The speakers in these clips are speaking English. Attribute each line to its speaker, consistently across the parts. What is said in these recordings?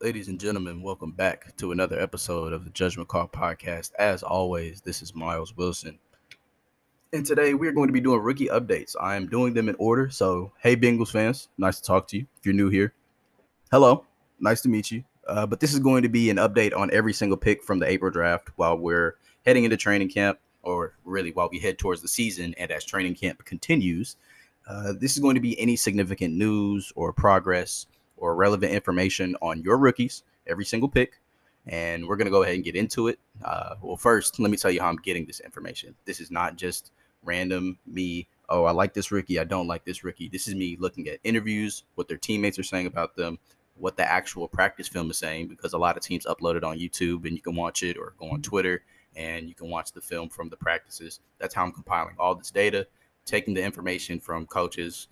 Speaker 1: Ladies and gentlemen, welcome back to another episode of the Judgment Call podcast. As always, this is Miles Wilson. And today we're going to be doing rookie updates. I am doing them in order. So, hey, Bengals fans, nice to talk to you. If you're new here, hello, nice to meet you. Uh, but this is going to be an update on every single pick from the April draft while we're heading into training camp, or really while we head towards the season and as training camp continues. Uh, this is going to be any significant news or progress or relevant information on your rookies, every single pick. And we're going to go ahead and get into it. Uh, well, first, let me tell you how I'm getting this information. This is not just random me, oh, I like this rookie, I don't like this rookie. This is me looking at interviews, what their teammates are saying about them, what the actual practice film is saying, because a lot of teams upload it on YouTube and you can watch it or go on Twitter and you can watch the film from the practices. That's how I'm compiling all this data, taking the information from coaches,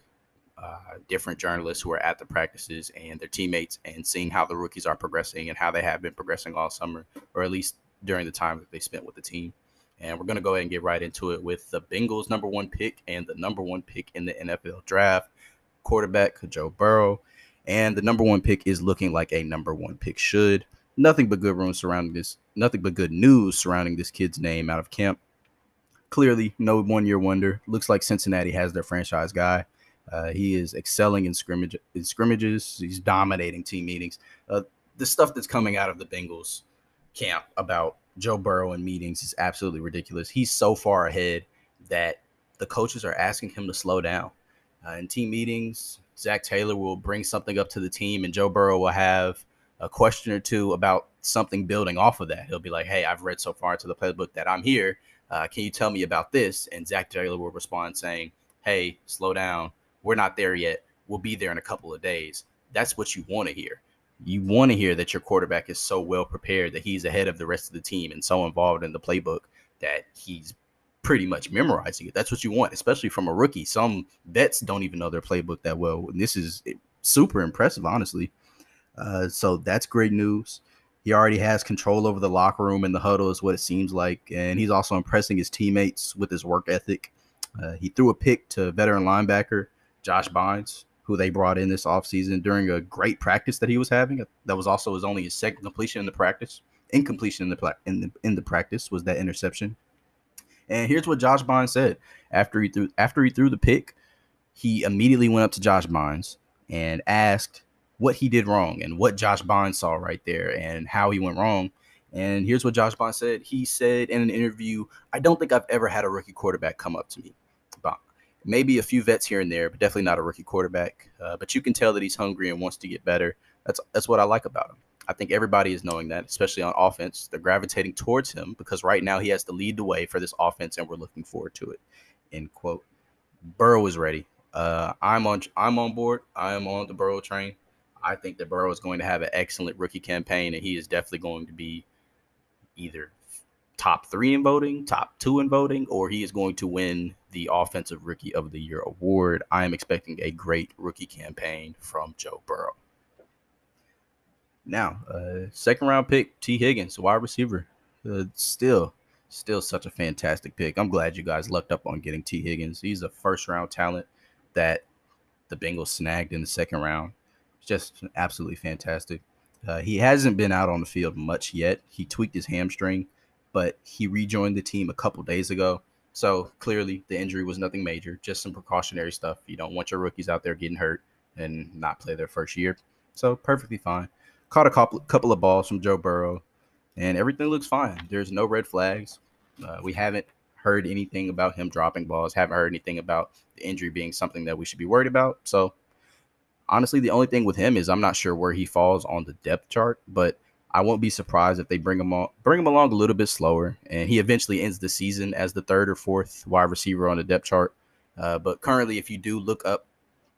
Speaker 1: uh, different journalists who are at the practices and their teammates and seeing how the rookies are progressing and how they have been progressing all summer, or at least during the time that they spent with the team. And we're going to go ahead and get right into it with the Bengals' number one pick and the number one pick in the NFL draft, quarterback Joe Burrow. And the number one pick is looking like a number one pick should. Nothing but good room surrounding this, nothing but good news surrounding this kid's name out of camp. Clearly, no one year wonder. Looks like Cincinnati has their franchise guy. Uh, he is excelling in scrimmage in scrimmages. He's dominating team meetings. Uh, the stuff that's coming out of the Bengals camp about Joe Burrow in meetings is absolutely ridiculous. He's so far ahead that the coaches are asking him to slow down. Uh, in team meetings, Zac Taylor will bring something up to the team, and Joe Burrow will have a question or two about something building off of that. He'll be like, "Hey, I've read so far into the playbook that I'm here. Uh, can you tell me about this?" And Zac Taylor will respond saying, "Hey, slow down we're not there yet. We'll be there in a couple of days. That's what you want to hear. You want to hear that your quarterback is so well prepared that he's ahead of the rest of the team and so involved in the playbook that he's pretty much memorizing it. That's what you want, especially from a rookie. Some vets don't even know their playbook that well. And this is super impressive, honestly. Uh, so that's great news. He already has control over the locker room and the huddle, is what it seems like. And he's also impressing his teammates with his work ethic. Uh, he threw a pick to veteran linebacker Josh Bynes, who they brought in this offseason during a great practice that he was having. That was also his only his second completion in the practice. Incompletion in the in the in the practice was that interception. And here's what Josh Bynes said after he threw after he threw the pick. He immediately went up to Josh Bynes and asked what he did wrong and what Josh Bynes saw right there and how he went wrong. And here's what Josh Bynes said. He said in an interview, I don't think I've ever had a rookie quarterback come up to me maybe a few vets here and there, but definitely not a rookie quarterback. Uh, but you can tell that he's hungry and wants to get better. That's that's what I like about him. I think everybody is knowing that, especially on offense. They're gravitating towards him because right now he has to lead the way for this offense, and we're looking forward to it. End quote. Burrow is ready. Uh, I'm on. I'm on board. I am on the Burrow train. I think that Burrow is going to have an excellent rookie campaign, and he is definitely going to be either top three in voting, top two in voting, or he is going to win the Offensive Rookie of the Year award. I am expecting a great rookie campaign from Joe Burrow. Now, uh, second round pick, Tee Higgins, wide receiver. Uh, still, still such a fantastic pick. I'm glad you guys lucked up on getting Tee Higgins. He's a first round talent that the Bengals snagged in the second round. It's just absolutely fantastic. Uh, he hasn't been out on the field much yet. He tweaked his hamstring but he rejoined the team a couple days ago. So clearly, the injury was nothing major, just some precautionary stuff. You don't want your rookies out there getting hurt and not play their first year. So perfectly fine. Caught a couple, couple of balls from Joe Burrow, and everything looks fine. There's no red flags. Uh, we haven't heard anything about him dropping balls. Haven't heard anything about the injury being something that we should be worried about. So honestly, the only thing with him is I'm not sure where he falls on the depth chart, but I won't be surprised if they bring him on, bring him along a little bit slower, and he eventually ends the season as the third or fourth wide receiver on the depth chart. Uh, but currently, if you do look up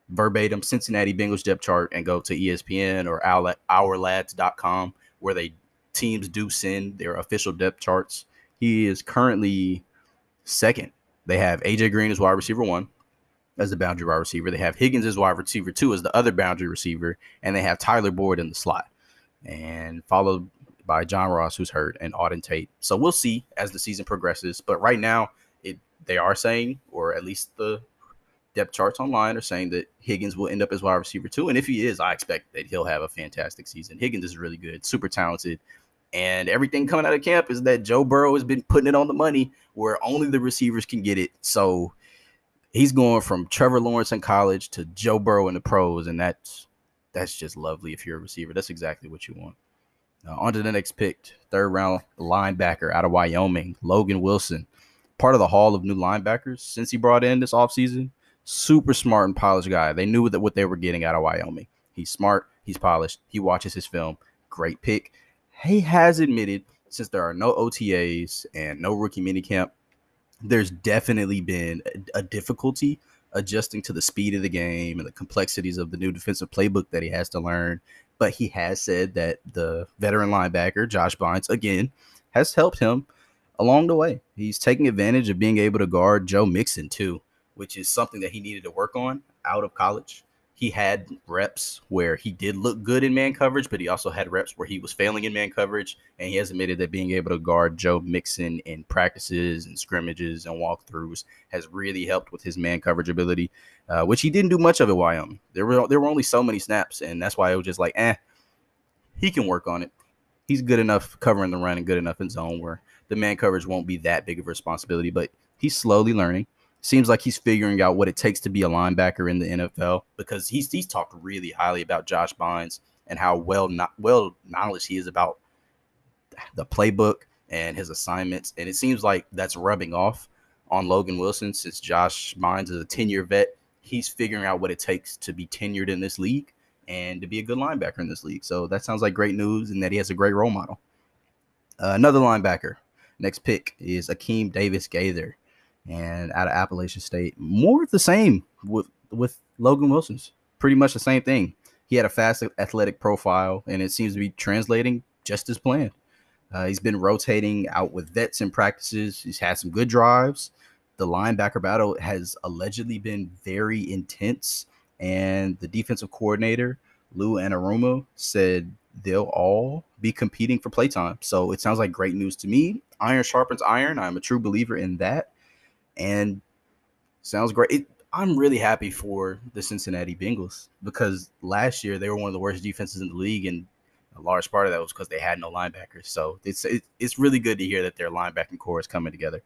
Speaker 1: verbatim Cincinnati Bengals depth chart and go to ESPN or OurLads.com, where they teams do send their official depth charts, he is currently second. They have AJ Green as wide receiver one as the boundary wide receiver. They have Higgins as wide receiver two as the other boundary receiver, and they have Tyler Boyd in the slot and followed by John Ross, who's hurt, and Auden Tate. So we'll see as the season progresses. But right now, it they are saying, or at least the depth charts online are saying that Higgins will end up as wide receiver two. And if he is, I expect that he'll have a fantastic season. Higgins is really good, super talented. And everything coming out of camp is that Joe Burrow has been putting it on the money where only the receivers can get it. So he's going from Trevor Lawrence in college to Joe Burrow in the pros, and that's that's just lovely if you're a receiver. That's exactly what you want. Uh, on to the next pick, third round linebacker out of Wyoming, Logan Wilson, part of the Hall of New Linebackers since he brought in this offseason. Super smart and polished guy. They knew that what they were getting out of Wyoming. He's smart, he's polished, he watches his film. Great pick. He has admitted since there are no OTAs and no rookie minicamp, there's definitely been a, a difficulty adjusting to the speed of the game and the complexities of the new defensive playbook that he has to learn. But he has said that the veteran linebacker, Josh Bynes, again, has helped him along the way. He's taking advantage of being able to guard Joe Mixon too which is something that he needed to work on out of college. He had reps where he did look good in man coverage, but he also had reps where he was failing in man coverage. And he has admitted that being able to guard Joe Mixon in practices and scrimmages and walkthroughs has really helped with his man coverage ability, uh, which he didn't do much of at Wyoming. There were there were only so many snaps, and that's why it was just like, eh, he can work on it. He's good enough covering the run and good enough in zone where the man coverage won't be that big of a responsibility. But he's slowly learning seems like he's figuring out what it takes to be a linebacker in the NFL because he's he's talked really highly about Josh Bynes and how well not well knowledge he is about the playbook and his assignments. And it seems like that's rubbing off on Logan Wilson since Josh Bynes is a 10-year vet. He's figuring out what it takes to be tenured in this league and to be a good linebacker in this league. So that sounds like great news and that he has a great role model. Uh, another linebacker. Next pick is Akeem Davis Gaither and out of Appalachian State. More of the same with with Logan Wilson's. Pretty much the same thing. He had a fast athletic profile, and it seems to be translating just as planned. Uh, he's been rotating out with vets in practices. He's had some good drives. The linebacker battle has allegedly been very intense, and the defensive coordinator Lou Anarumo said they'll all be competing for playtime. So it sounds like great news to me. Iron sharpens iron. I'm a true believer in that and sounds great. It, I'm really happy for the Cincinnati Bengals because last year they were one of the worst defenses in the league, and a large part of that was because they had no linebackers. So it's it, it's really good to hear that their linebacking corps is coming together.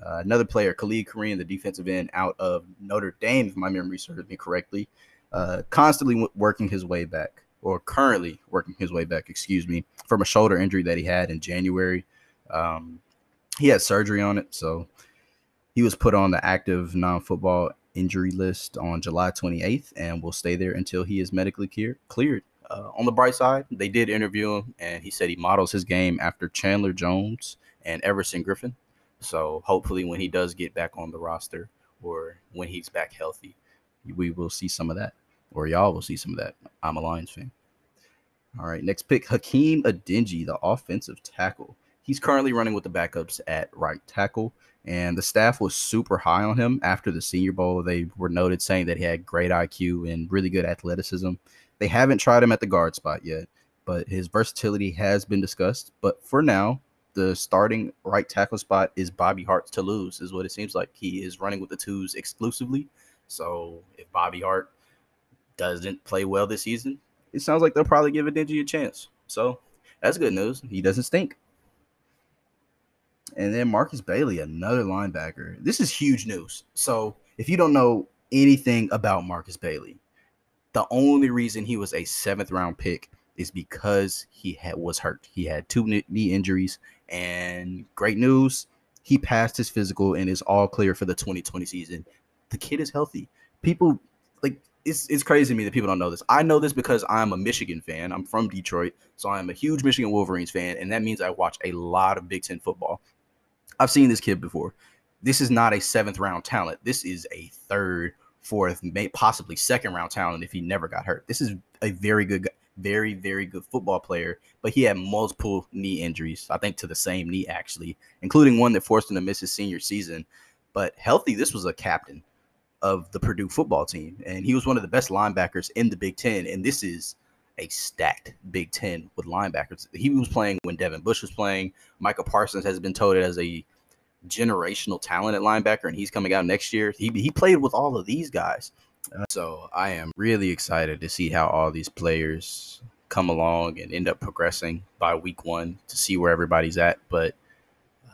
Speaker 1: Uh, another player, Khalid Kareem, the defensive end out of Notre Dame, if my memory serves me correctly, uh, constantly w- working his way back, or currently working his way back, excuse me, from a shoulder injury that he had in January. Um, he had surgery on it, so he was put on the active non-football injury list on July 28th and will stay there until he is medically clear- cleared. Uh, on the bright side, they did interview him, and he said he models his game after Chandler Jones and Everson Griffen. So hopefully, when he does get back on the roster or when he's back healthy, we will see some of that, or y'all will see some of that. I'm a Lions fan. All right, next pick Hakeem Adeniji, the offensive tackle. He's currently running with the backups at right tackle and the staff was super high on him after the Senior Bowl. They were noted saying that he had great IQ and really good athleticism. They haven't tried him at the guard spot yet, but his versatility has been discussed. But for now, the starting right tackle spot is Bobby Hart's to lose, is what it seems like. He is running with the twos exclusively. So if Bobby Hart doesn't play well this season, it sounds like they'll probably give Adeniji a chance. So that's good news. He doesn't stink. And then Markus Bailey, another linebacker. This is huge news. So if you don't know anything about Markus Bailey, the only reason he was a seventh round pick is because he had was hurt. He had two knee injuries, and great news, he passed his physical and is all clear for the 2020 season. The kid is healthy. People like it's it's crazy to me that people don't know this. I know this because I'm a Michigan fan. I'm from Detroit, so I'm a huge Michigan Wolverines fan, and that means I watch a lot of Big Ten football. I've seen this kid before. This is not a seventh round talent. This is a third, fourth, may possibly second round talent if he never got hurt. This is a very good, very, very good football player, but he had multiple knee injuries, I think to the same knee actually, including one that forced him to miss his senior season. But healthy, this was a captain of the Purdue football team, and he was one of the best linebackers in the Big Ten. And this is a stacked Big Ten with linebackers. He was playing when Devin Bush was playing. Micah Parsons has been touted as a generational talent at linebacker, and he's coming out next year. He he played with all of these guys, uh, so I am really excited to see how all these players come along and end up progressing by week one to see where everybody's at. But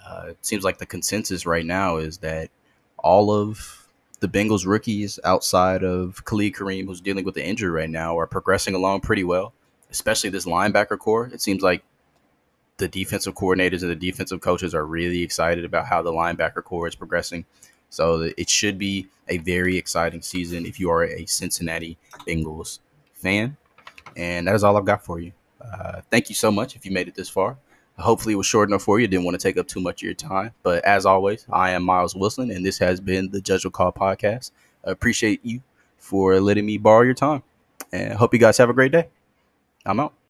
Speaker 1: uh, it seems like the consensus right now is that all of the Bengals rookies outside of Khalid Kareem, who's dealing with the injury right now, are progressing along pretty well, especially this linebacker corps. It seems like the defensive coordinators and the defensive coaches are really excited about how the linebacker corps is progressing. So it should be a very exciting season if you are a Cincinnati Bengals fan. And that is all I've got for you. Uh, thank you so much if you made it this far. Hopefully, it was short enough for you. Didn't want to take up too much of your time. But as always, I am Miles Wilson, and this has been the Judge Will Call podcast. I appreciate you for letting me borrow your time. And hope you guys have a great day. I'm out.